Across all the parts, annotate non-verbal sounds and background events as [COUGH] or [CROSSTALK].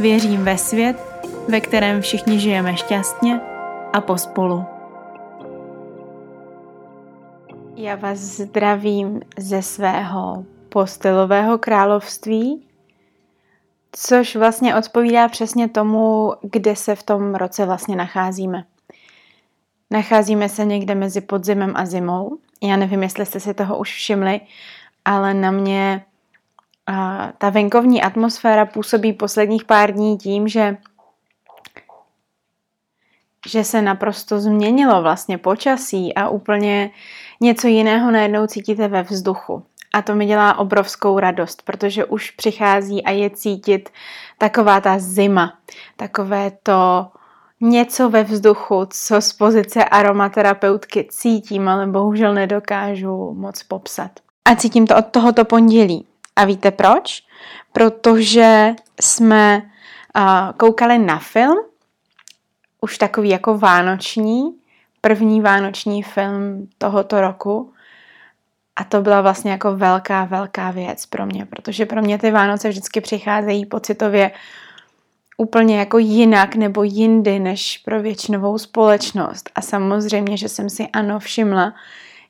Věřím ve svět, ve kterém všichni žijeme šťastně a pospolu. Já vás zdravím ze svého postelového království, což vlastně odpovídá přesně tomu, kde se v tom roce vlastně nacházíme. Nacházíme se někde mezi podzimem a zimou. Já nevím, jestli jste si toho už všimli, ale na mě a, ta venkovní atmosféra působí posledních pár dní tím, že že se naprosto změnilo vlastně počasí a úplně něco jiného najednou cítíte ve vzduchu. A to mi dělá obrovskou radost, protože už přichází a je cítit taková ta zima, takové to něco ve vzduchu, co z pozice aromaterapeutky cítím, ale bohužel nedokážu moc popsat. A cítím to od tohoto pondělí. A víte proč? Protože jsme koukali na film, už takový jako vánoční, první vánoční film tohoto roku. A to byla vlastně jako velká, velká věc pro mě, protože pro mě ty Vánoce vždycky přicházejí pocitově úplně jako jinak nebo jindy než pro většinovou společnost. A samozřejmě, že jsem si ano všimla,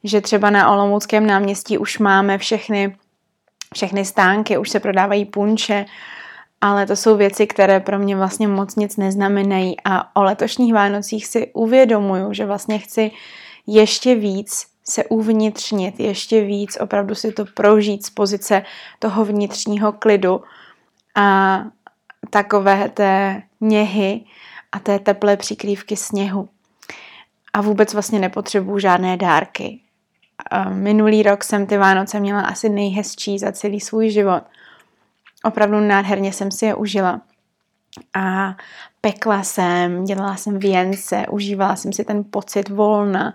že třeba na Olomouckém náměstí už máme všechny, všechny stánky, už se prodávají punče, ale to jsou věci, které pro mě vlastně moc nic neznamenají a o letošních Vánocích si uvědomuju, že vlastně chci ještě víc se uvnitřnit, ještě víc opravdu si to prožít z pozice toho vnitřního klidu a takové té něhy a té teplé přikrývky sněhu. A vůbec vlastně nepotřebuju žádné dárky. Minulý rok jsem ty Vánoce měla asi nejhezčí za celý svůj život. Opravdu nádherně jsem si je užila. A pekla jsem, dělala jsem věnce, užívala jsem si ten pocit volna,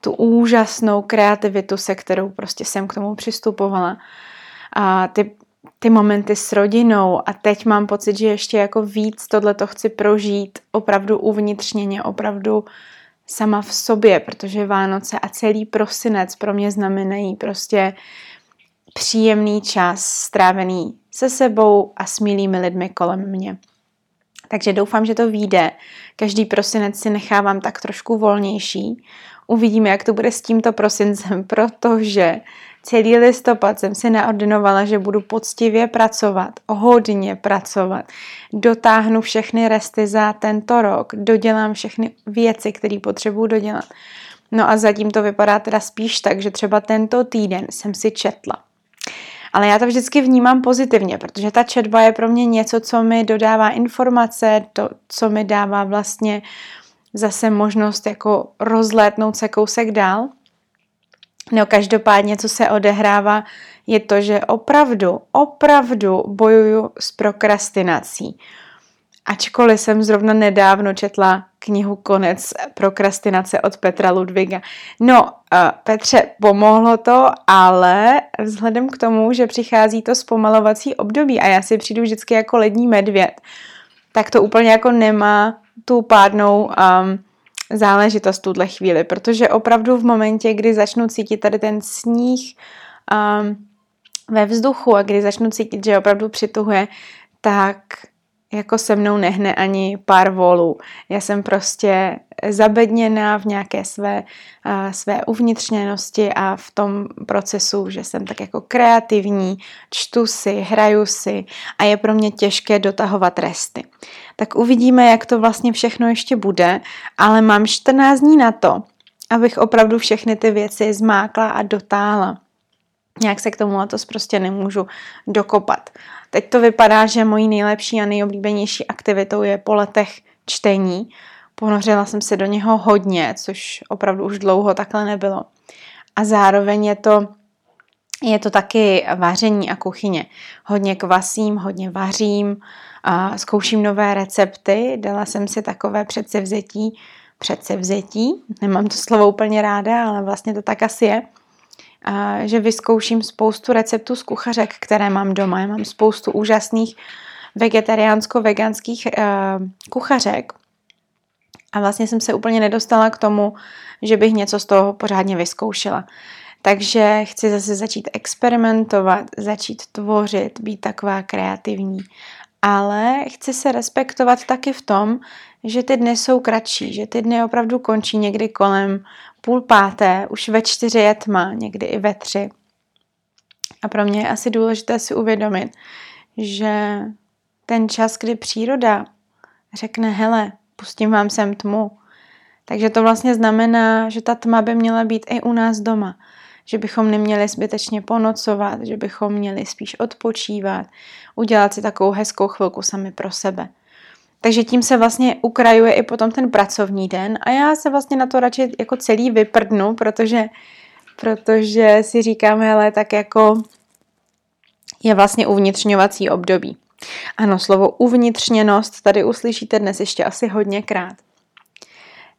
tu úžasnou kreativitu, se kterou prostě jsem k tomu přistupovala. A ty ty momenty s rodinou a teď mám pocit, že ještě jako víc tohle to chci prožít opravdu uvnitřněně, opravdu sama v sobě, protože Vánoce a celý prosinec pro mě znamenají prostě příjemný čas strávený se sebou a s milými lidmi kolem mě. Takže doufám, že to vyjde. Každý prosinec si nechávám tak trošku volnější. Uvidíme, jak to bude s tímto prosincem, [LAUGHS] protože celý listopad jsem si naordinovala, že budu poctivě pracovat, hodně pracovat. Dotáhnu všechny resty za tento rok, dodělám všechny věci, které potřebuju dodělat. No a zatím to vypadá teda spíš tak, že třeba tento týden jsem si četla. Ale já to vždycky vnímám pozitivně, protože ta četba je pro mě něco, co mi dodává informace, to, co mi dává vlastně zase možnost jako rozlétnout se kousek dál. No každopádně, co se odehrává, je to, že opravdu, opravdu bojuju s prokrastinací. Ačkoliv jsem zrovna nedávno četla knihu Konec prokrastinace od Petra Ludviga. No, uh, Petře, pomohlo to, ale vzhledem k tomu, že přichází to zpomalovací období a já si přijdu vždycky jako lední medvěd, tak to úplně jako nemá tu pádnou um, záležitost tuhle chvíli, protože opravdu v momentě, kdy začnu cítit tady ten sníh um, ve vzduchu a kdy začnu cítit, že opravdu přituhuje, tak jako se mnou nehne ani pár volů. Já jsem prostě zabedněná v nějaké své, své uvnitřněnosti a v tom procesu, že jsem tak jako kreativní, čtu si, hraju si a je pro mě těžké dotahovat resty. Tak uvidíme, jak to vlastně všechno ještě bude, ale mám 14 dní na to, abych opravdu všechny ty věci zmákla a dotáhla. Nějak se k tomu letos prostě nemůžu dokopat. Teď to vypadá, že mojí nejlepší a nejoblíbenější aktivitou je po letech čtení. Ponořila jsem se do něho hodně, což opravdu už dlouho takhle nebylo. A zároveň je to je to taky vaření a kuchyně. Hodně kvasím, hodně vařím, a zkouším nové recepty. Dala jsem si takové předsevzetí, předsevzetí, nemám to slovo úplně ráda, ale vlastně to tak asi je, že vyzkouším spoustu receptů z kuchařek, které mám doma. Já mám spoustu úžasných vegetariánsko-veganských uh, kuchařek. A vlastně jsem se úplně nedostala k tomu, že bych něco z toho pořádně vyzkoušela. Takže chci zase začít experimentovat, začít tvořit, být taková kreativní. Ale chci se respektovat taky v tom, že ty dny jsou kratší, že ty dny opravdu končí někdy kolem půl páté, už ve čtyři je tma, někdy i ve tři. A pro mě je asi důležité si uvědomit, že ten čas, kdy příroda řekne, hele, pustím vám sem tmu, takže to vlastně znamená, že ta tma by měla být i u nás doma. Že bychom neměli zbytečně ponocovat, že bychom měli spíš odpočívat, udělat si takovou hezkou chvilku sami pro sebe. Takže tím se vlastně ukrajuje i potom ten pracovní den a já se vlastně na to radši jako celý vyprdnu, protože, protože si říkáme, ale tak jako je vlastně uvnitřňovací období. Ano, slovo uvnitřněnost tady uslyšíte dnes ještě asi hodněkrát.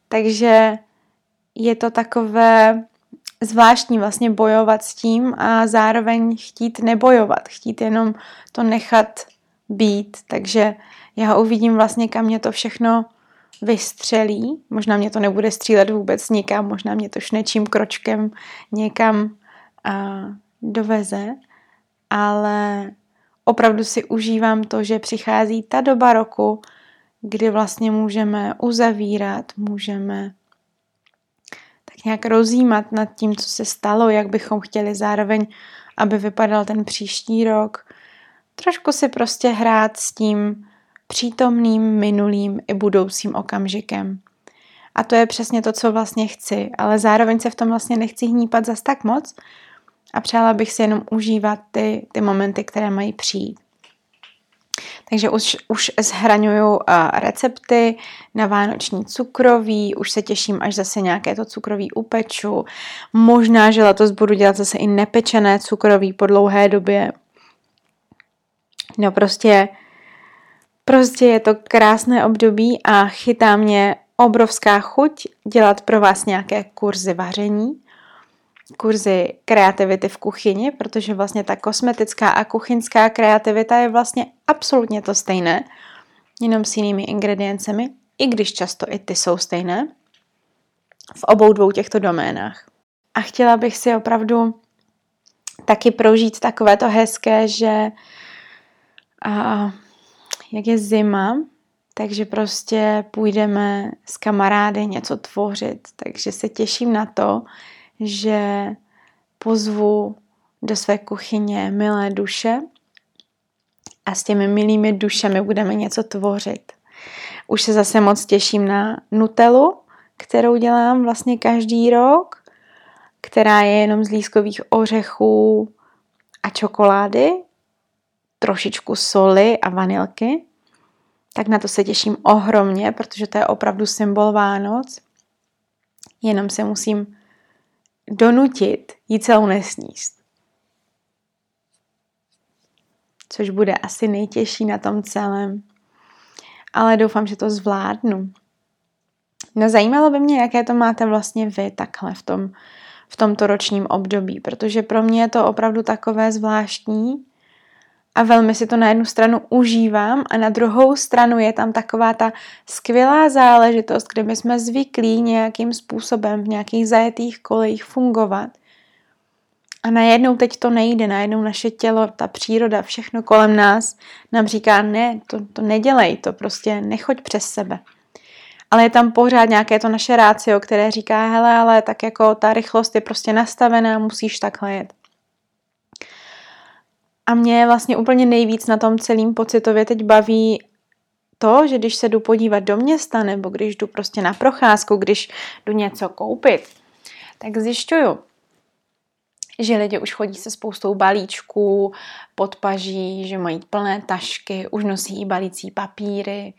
Takže je to takové zvláštní vlastně bojovat s tím a zároveň chtít nebojovat, chtít jenom to nechat být. Takže já uvidím vlastně, kam mě to všechno vystřelí. Možná mě to nebude střílet vůbec nikam, možná mě to šnečím kročkem někam a, doveze, ale opravdu si užívám to, že přichází ta doba roku, kdy vlastně můžeme uzavírat, můžeme tak nějak rozjímat nad tím, co se stalo, jak bychom chtěli zároveň, aby vypadal ten příští rok. Trošku si prostě hrát s tím přítomným, minulým i budoucím okamžikem. A to je přesně to, co vlastně chci, ale zároveň se v tom vlastně nechci hnípat zas tak moc a přála bych si jenom užívat ty, ty momenty, které mají přijít. Takže už, už zhraňuju uh, recepty na vánoční cukroví, už se těším, až zase nějaké to cukroví upeču. Možná, že letos budu dělat zase i nepečené cukroví po dlouhé době. No prostě, prostě je to krásné období a chytá mě obrovská chuť dělat pro vás nějaké kurzy vaření kurzy kreativity v kuchyni, protože vlastně ta kosmetická a kuchyňská kreativita je vlastně absolutně to stejné, jenom s jinými ingrediencemi, i když často i ty jsou stejné v obou dvou těchto doménách. A chtěla bych si opravdu taky prožít takové to hezké, že a, jak je zima, takže prostě půjdeme s kamarády něco tvořit. Takže se těším na to, že pozvu do své kuchyně milé duše a s těmi milými dušemi budeme něco tvořit. Už se zase moc těším na Nutelu, kterou dělám vlastně každý rok, která je jenom z lískových ořechů a čokolády, trošičku soli a vanilky. Tak na to se těším ohromně, protože to je opravdu symbol Vánoc. Jenom se musím donutit ji celou nesníst. Což bude asi nejtěžší na tom celém. Ale doufám, že to zvládnu. No zajímalo by mě, jaké to máte vlastně vy takhle v, tom, v tomto ročním období, protože pro mě je to opravdu takové zvláštní a velmi si to na jednu stranu užívám a na druhou stranu je tam taková ta skvělá záležitost, kde my jsme zvyklí nějakým způsobem v nějakých zajetých kolejích fungovat. A najednou teď to nejde, najednou naše tělo, ta příroda, všechno kolem nás nám říká, ne, to, to nedělej, to prostě nechoď přes sebe. Ale je tam pořád nějaké to naše rácio, které říká, hele, ale tak jako ta rychlost je prostě nastavená, musíš takhle jet. A mě vlastně úplně nejvíc na tom celým pocitově teď baví to, že když se jdu podívat do města nebo když jdu prostě na procházku, když jdu něco koupit, tak zjišťuju, že lidi už chodí se spoustou balíčků, podpaží, že mají plné tašky, už nosí i balící papíry.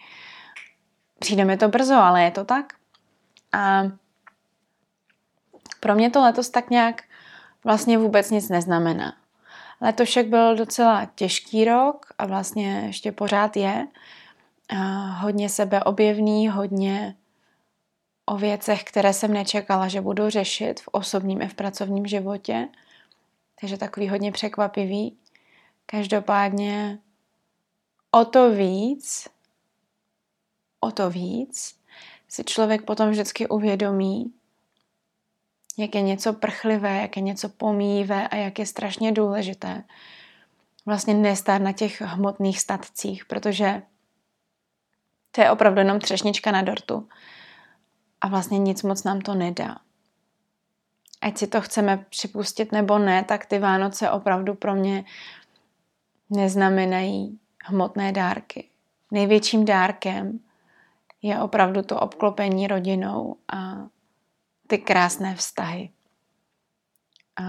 Přijde mi to brzo, ale je to tak. A pro mě to letos tak nějak vlastně vůbec nic neznamená Letošek byl docela těžký rok a vlastně ještě pořád je. Hodně sebeobjevný, hodně o věcech, které jsem nečekala, že budu řešit v osobním i v pracovním životě. Takže takový hodně překvapivý. Každopádně o to víc, o to víc si člověk potom vždycky uvědomí, jak je něco prchlivé, jak je něco pomíjivé a jak je strašně důležité vlastně nestát na těch hmotných statcích, protože to je opravdu jenom třešnička na dortu a vlastně nic moc nám to nedá. Ať si to chceme připustit nebo ne, tak ty Vánoce opravdu pro mě neznamenají hmotné dárky. Největším dárkem je opravdu to obklopení rodinou a ty krásné vztahy. A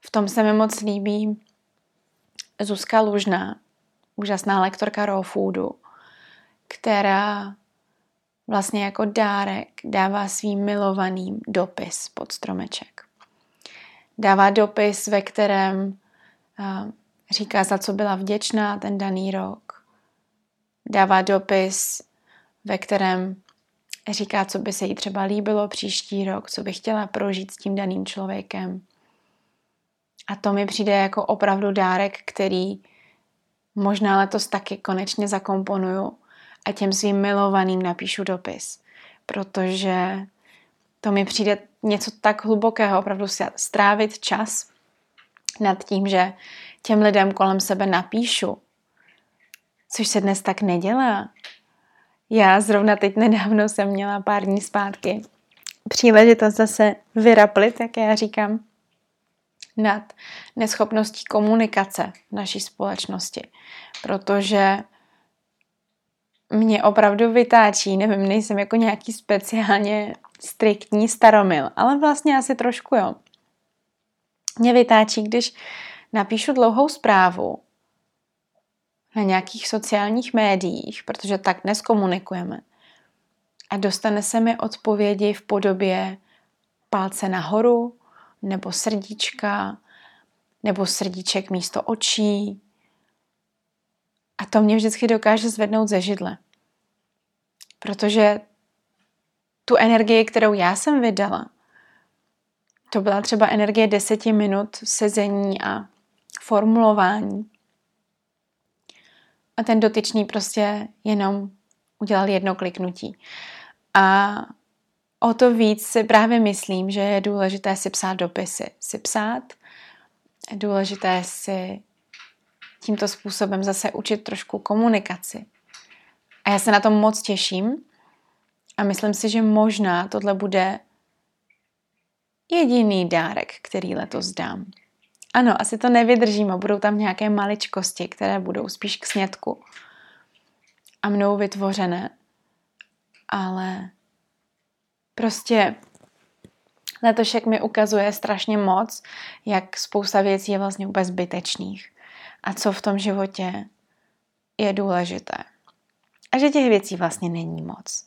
v tom se mi moc líbí Zuzka Lužná, úžasná lektorka raw foodu, která vlastně jako dárek dává svým milovaným dopis pod stromeček. Dává dopis, ve kterém říká, za co byla vděčná ten daný rok. Dává dopis, ve kterém říká, co by se jí třeba líbilo příští rok, co by chtěla prožít s tím daným člověkem. A to mi přijde jako opravdu dárek, který možná letos taky konečně zakomponuju a těm svým milovaným napíšu dopis. Protože to mi přijde něco tak hlubokého, opravdu strávit čas nad tím, že těm lidem kolem sebe napíšu, což se dnes tak nedělá. Já zrovna teď nedávno jsem měla pár dní zpátky příležitost zase vyraplit, jak já říkám, nad neschopností komunikace v naší společnosti. Protože mě opravdu vytáčí, nevím, nejsem jako nějaký speciálně striktní staromil, ale vlastně asi trošku jo. Mě vytáčí, když napíšu dlouhou zprávu nějakých sociálních médiích, protože tak dnes komunikujeme. A dostane se mi odpovědi v podobě palce nahoru, nebo srdíčka, nebo srdíček místo očí. A to mě vždycky dokáže zvednout ze židle. Protože tu energii, kterou já jsem vydala, to byla třeba energie deseti minut sezení a formulování. A ten dotyčný prostě jenom udělal jedno kliknutí. A o to víc si právě myslím, že je důležité si psát dopisy. Si psát, je důležité si tímto způsobem zase učit trošku komunikaci. A já se na tom moc těším a myslím si, že možná tohle bude jediný dárek, který letos dám. Ano, asi to nevydržím a budou tam nějaké maličkosti, které budou spíš k snědku a mnou vytvořené. Ale prostě letošek mi ukazuje strašně moc, jak spousta věcí je vlastně úplně zbytečných a co v tom životě je důležité. A že těch věcí vlastně není moc.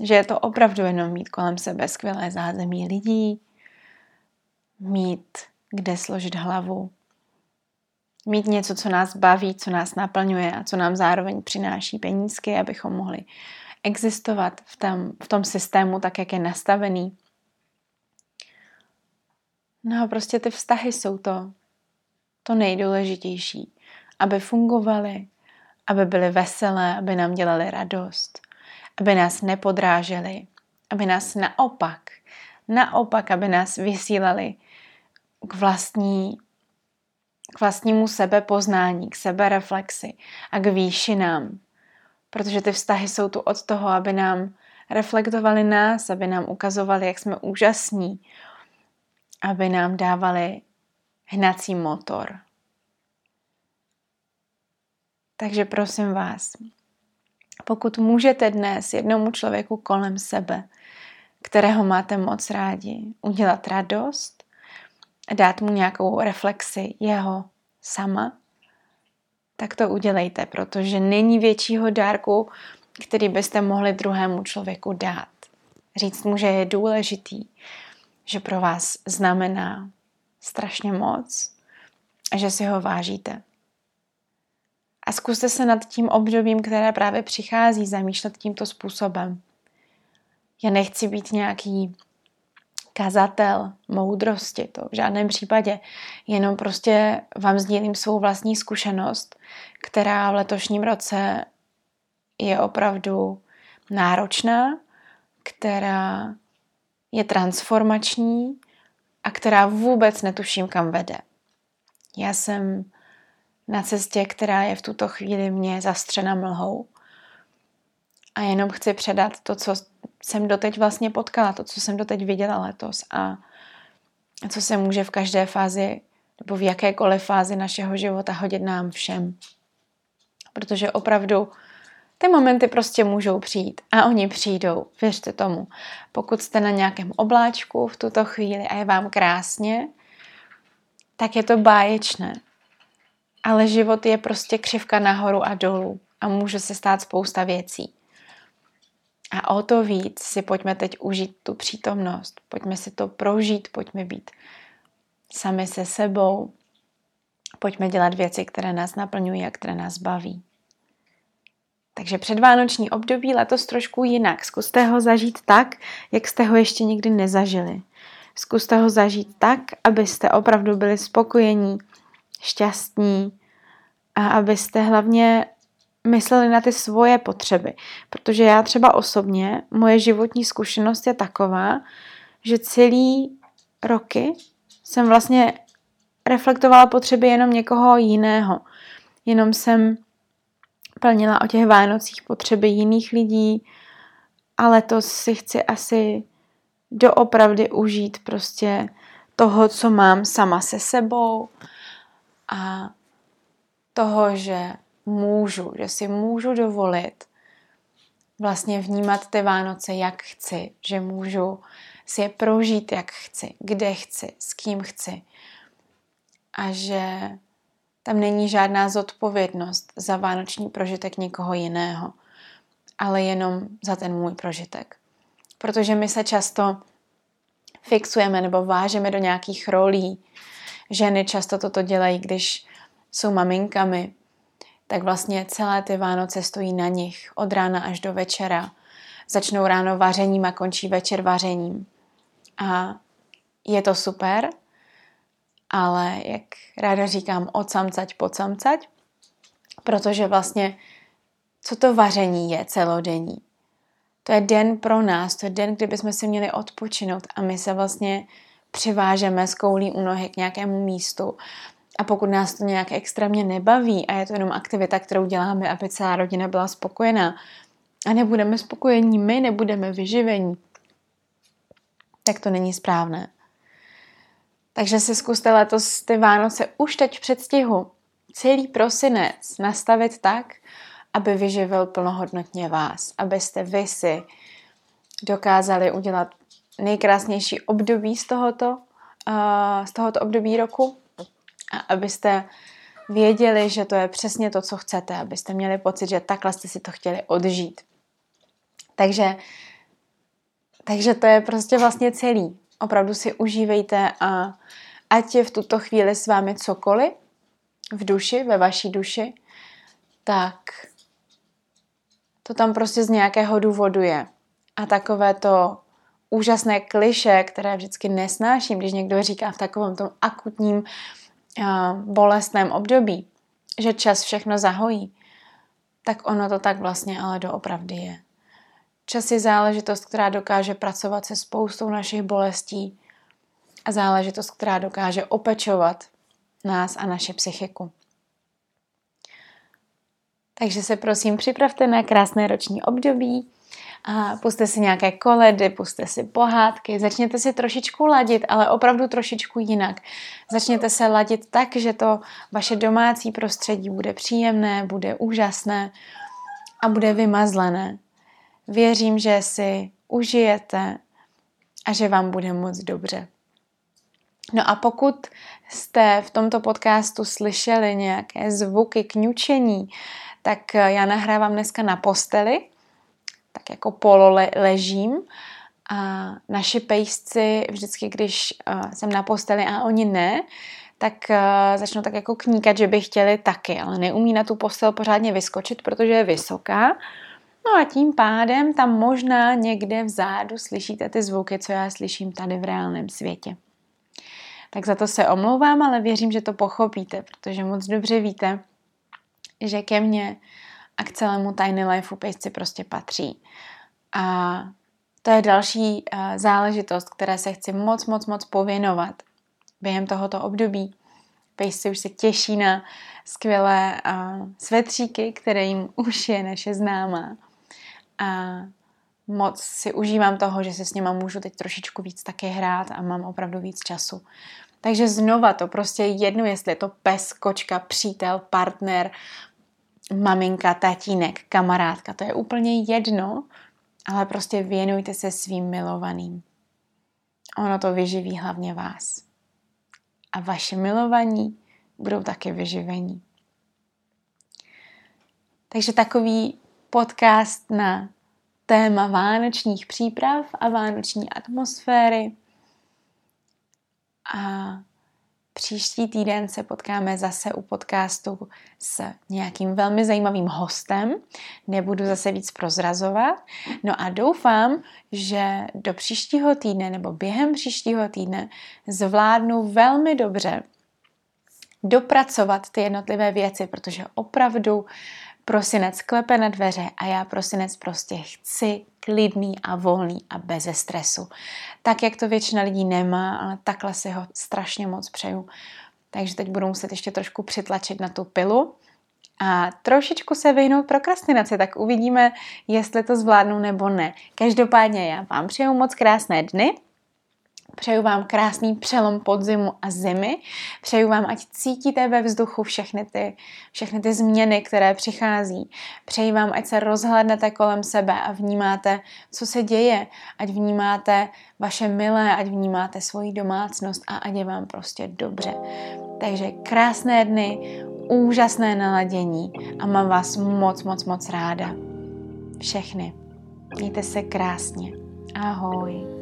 Že je to opravdu jenom mít kolem sebe skvělé zázemí lidí, mít kde složit hlavu, mít něco, co nás baví, co nás naplňuje a co nám zároveň přináší penízky, abychom mohli existovat v tom, v tom systému tak, jak je nastavený. No a prostě ty vztahy jsou to, to nejdůležitější, aby fungovaly, aby byly veselé, aby nám dělali radost, aby nás nepodráželi, aby nás naopak, naopak, aby nás vysílali k vlastní k vlastnímu sebepoznání, k sebereflexi a k výšinám. Protože ty vztahy jsou tu od toho, aby nám reflektovali nás, aby nám ukazovali, jak jsme úžasní, aby nám dávali hnací motor. Takže prosím vás, pokud můžete dnes jednomu člověku kolem sebe, kterého máte moc rádi, udělat radost, dát mu nějakou reflexi jeho sama, tak to udělejte, protože není většího dárku, který byste mohli druhému člověku dát. Říct mu, že je důležitý, že pro vás znamená strašně moc a že si ho vážíte. A zkuste se nad tím obdobím, které právě přichází, zamýšlet tímto způsobem. Já nechci být nějaký kazatel moudrosti, to v žádném případě. Jenom prostě vám sdílím svou vlastní zkušenost, která v letošním roce je opravdu náročná, která je transformační a která vůbec netuším, kam vede. Já jsem na cestě, která je v tuto chvíli mě zastřena mlhou. A jenom chci předat to, co jsem doteď vlastně potkala, to, co jsem doteď viděla letos a co se může v každé fázi nebo v jakékoliv fázi našeho života hodit nám všem. Protože opravdu ty momenty prostě můžou přijít a oni přijdou, věřte tomu. Pokud jste na nějakém obláčku v tuto chvíli a je vám krásně, tak je to báječné. Ale život je prostě křivka nahoru a dolů a může se stát spousta věcí. A o to víc si pojďme teď užít tu přítomnost, pojďme si to prožít, pojďme být sami se sebou, pojďme dělat věci, které nás naplňují a které nás baví. Takže předvánoční období letos trošku jinak. Zkuste ho zažít tak, jak jste ho ještě nikdy nezažili. Zkuste ho zažít tak, abyste opravdu byli spokojení, šťastní a abyste hlavně mysleli na ty svoje potřeby. Protože já třeba osobně, moje životní zkušenost je taková, že celý roky jsem vlastně reflektovala potřeby jenom někoho jiného. Jenom jsem plnila o těch Vánocích potřeby jiných lidí a letos si chci asi doopravdy užít prostě toho, co mám sama se sebou a toho, že můžu, že si můžu dovolit vlastně vnímat ty Vánoce, jak chci, že můžu si je prožít, jak chci, kde chci, s kým chci. A že tam není žádná zodpovědnost za vánoční prožitek někoho jiného, ale jenom za ten můj prožitek. Protože my se často fixujeme nebo vážeme do nějakých rolí. Ženy často toto dělají, když jsou maminkami, tak vlastně celé ty Vánoce stojí na nich od rána až do večera. Začnou ráno vařením a končí večer vařením. A je to super, ale jak ráda říkám, od samcať po samcať, protože vlastně co to vaření je celodenní? To je den pro nás, to je den, kdy bychom si měli odpočinout a my se vlastně přivážeme z koulí u nohy k nějakému místu. A pokud nás to nějak extrémně nebaví a je to jenom aktivita, kterou děláme, aby celá rodina byla spokojená a nebudeme spokojení my, nebudeme vyživení, tak to není správné. Takže si zkuste letos ty Vánoce už teď v předstihu, celý prosinec nastavit tak, aby vyživil plnohodnotně vás, abyste vy si dokázali udělat nejkrásnější období z tohoto, uh, z tohoto období roku a abyste věděli, že to je přesně to, co chcete, abyste měli pocit, že takhle jste si to chtěli odžít. Takže, takže to je prostě vlastně celý. Opravdu si užívejte a ať je v tuto chvíli s vámi cokoliv v duši, ve vaší duši, tak to tam prostě z nějakého důvodu je. A takové to úžasné kliše, které vždycky nesnáším, když někdo říká v takovém tom akutním uh, bolestném období, že čas všechno zahojí, tak ono to tak vlastně ale doopravdy je. Čas je záležitost, která dokáže pracovat se spoustou našich bolestí a záležitost, která dokáže opečovat nás a naše psychiku. Takže se prosím připravte na krásné roční období, a puste si nějaké koledy, puste si pohádky, začněte si trošičku ladit, ale opravdu trošičku jinak. Začněte se ladit tak, že to vaše domácí prostředí bude příjemné, bude úžasné a bude vymazlené. Věřím, že si užijete a že vám bude moc dobře. No a pokud jste v tomto podcastu slyšeli nějaké zvuky kňučení, tak já nahrávám dneska na posteli, tak jako polo ležím a naši pejsci vždycky, když jsem na posteli a oni ne, tak uh, začnou tak jako kníkat, že by chtěli taky, ale neumí na tu postel pořádně vyskočit, protože je vysoká. No a tím pádem tam možná někde vzadu slyšíte ty zvuky, co já slyším tady v reálném světě. Tak za to se omlouvám, ale věřím, že to pochopíte, protože moc dobře víte, že ke mně a k celému Tiny Lifeu pejsci prostě patří. A to je další uh, záležitost, které se chci moc, moc, moc pověnovat během tohoto období. Pejsci už se těší na skvělé uh, svetříky, které jim už je naše známá. A moc si užívám toho, že se s nima můžu teď trošičku víc taky hrát a mám opravdu víc času. Takže znova to prostě jedno, jestli je to pes, kočka, přítel, partner, maminka, tatínek, kamarádka, to je úplně jedno, ale prostě věnujte se svým milovaným. Ono to vyživí hlavně vás. A vaše milovaní budou taky vyživení. Takže takový podcast na téma vánočních příprav a vánoční atmosféry. A Příští týden se potkáme zase u podcastu s nějakým velmi zajímavým hostem. Nebudu zase víc prozrazovat. No a doufám, že do příštího týdne nebo během příštího týdne zvládnu velmi dobře dopracovat ty jednotlivé věci, protože opravdu prosinec klepe na dveře a já prosinec prostě chci klidný a volný a bez stresu. Tak, jak to většina lidí nemá, ale takhle si ho strašně moc přeju. Takže teď budu muset ještě trošku přitlačit na tu pilu a trošičku se vyhnout prokrastinaci, tak uvidíme, jestli to zvládnu nebo ne. Každopádně já vám přeju moc krásné dny Přeju vám krásný přelom podzimu a zimy. Přeju vám, ať cítíte ve vzduchu všechny ty, všechny ty změny, které přichází. Přeji vám, ať se rozhlednete kolem sebe a vnímáte, co se děje. Ať vnímáte vaše milé, ať vnímáte svoji domácnost a ať je vám prostě dobře. Takže krásné dny, úžasné naladění a mám vás moc, moc, moc ráda. Všechny. Mějte se krásně. Ahoj.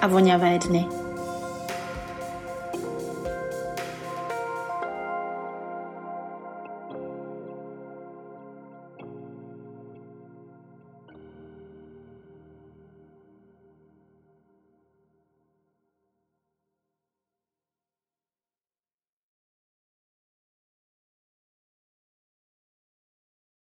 a voňavé dny.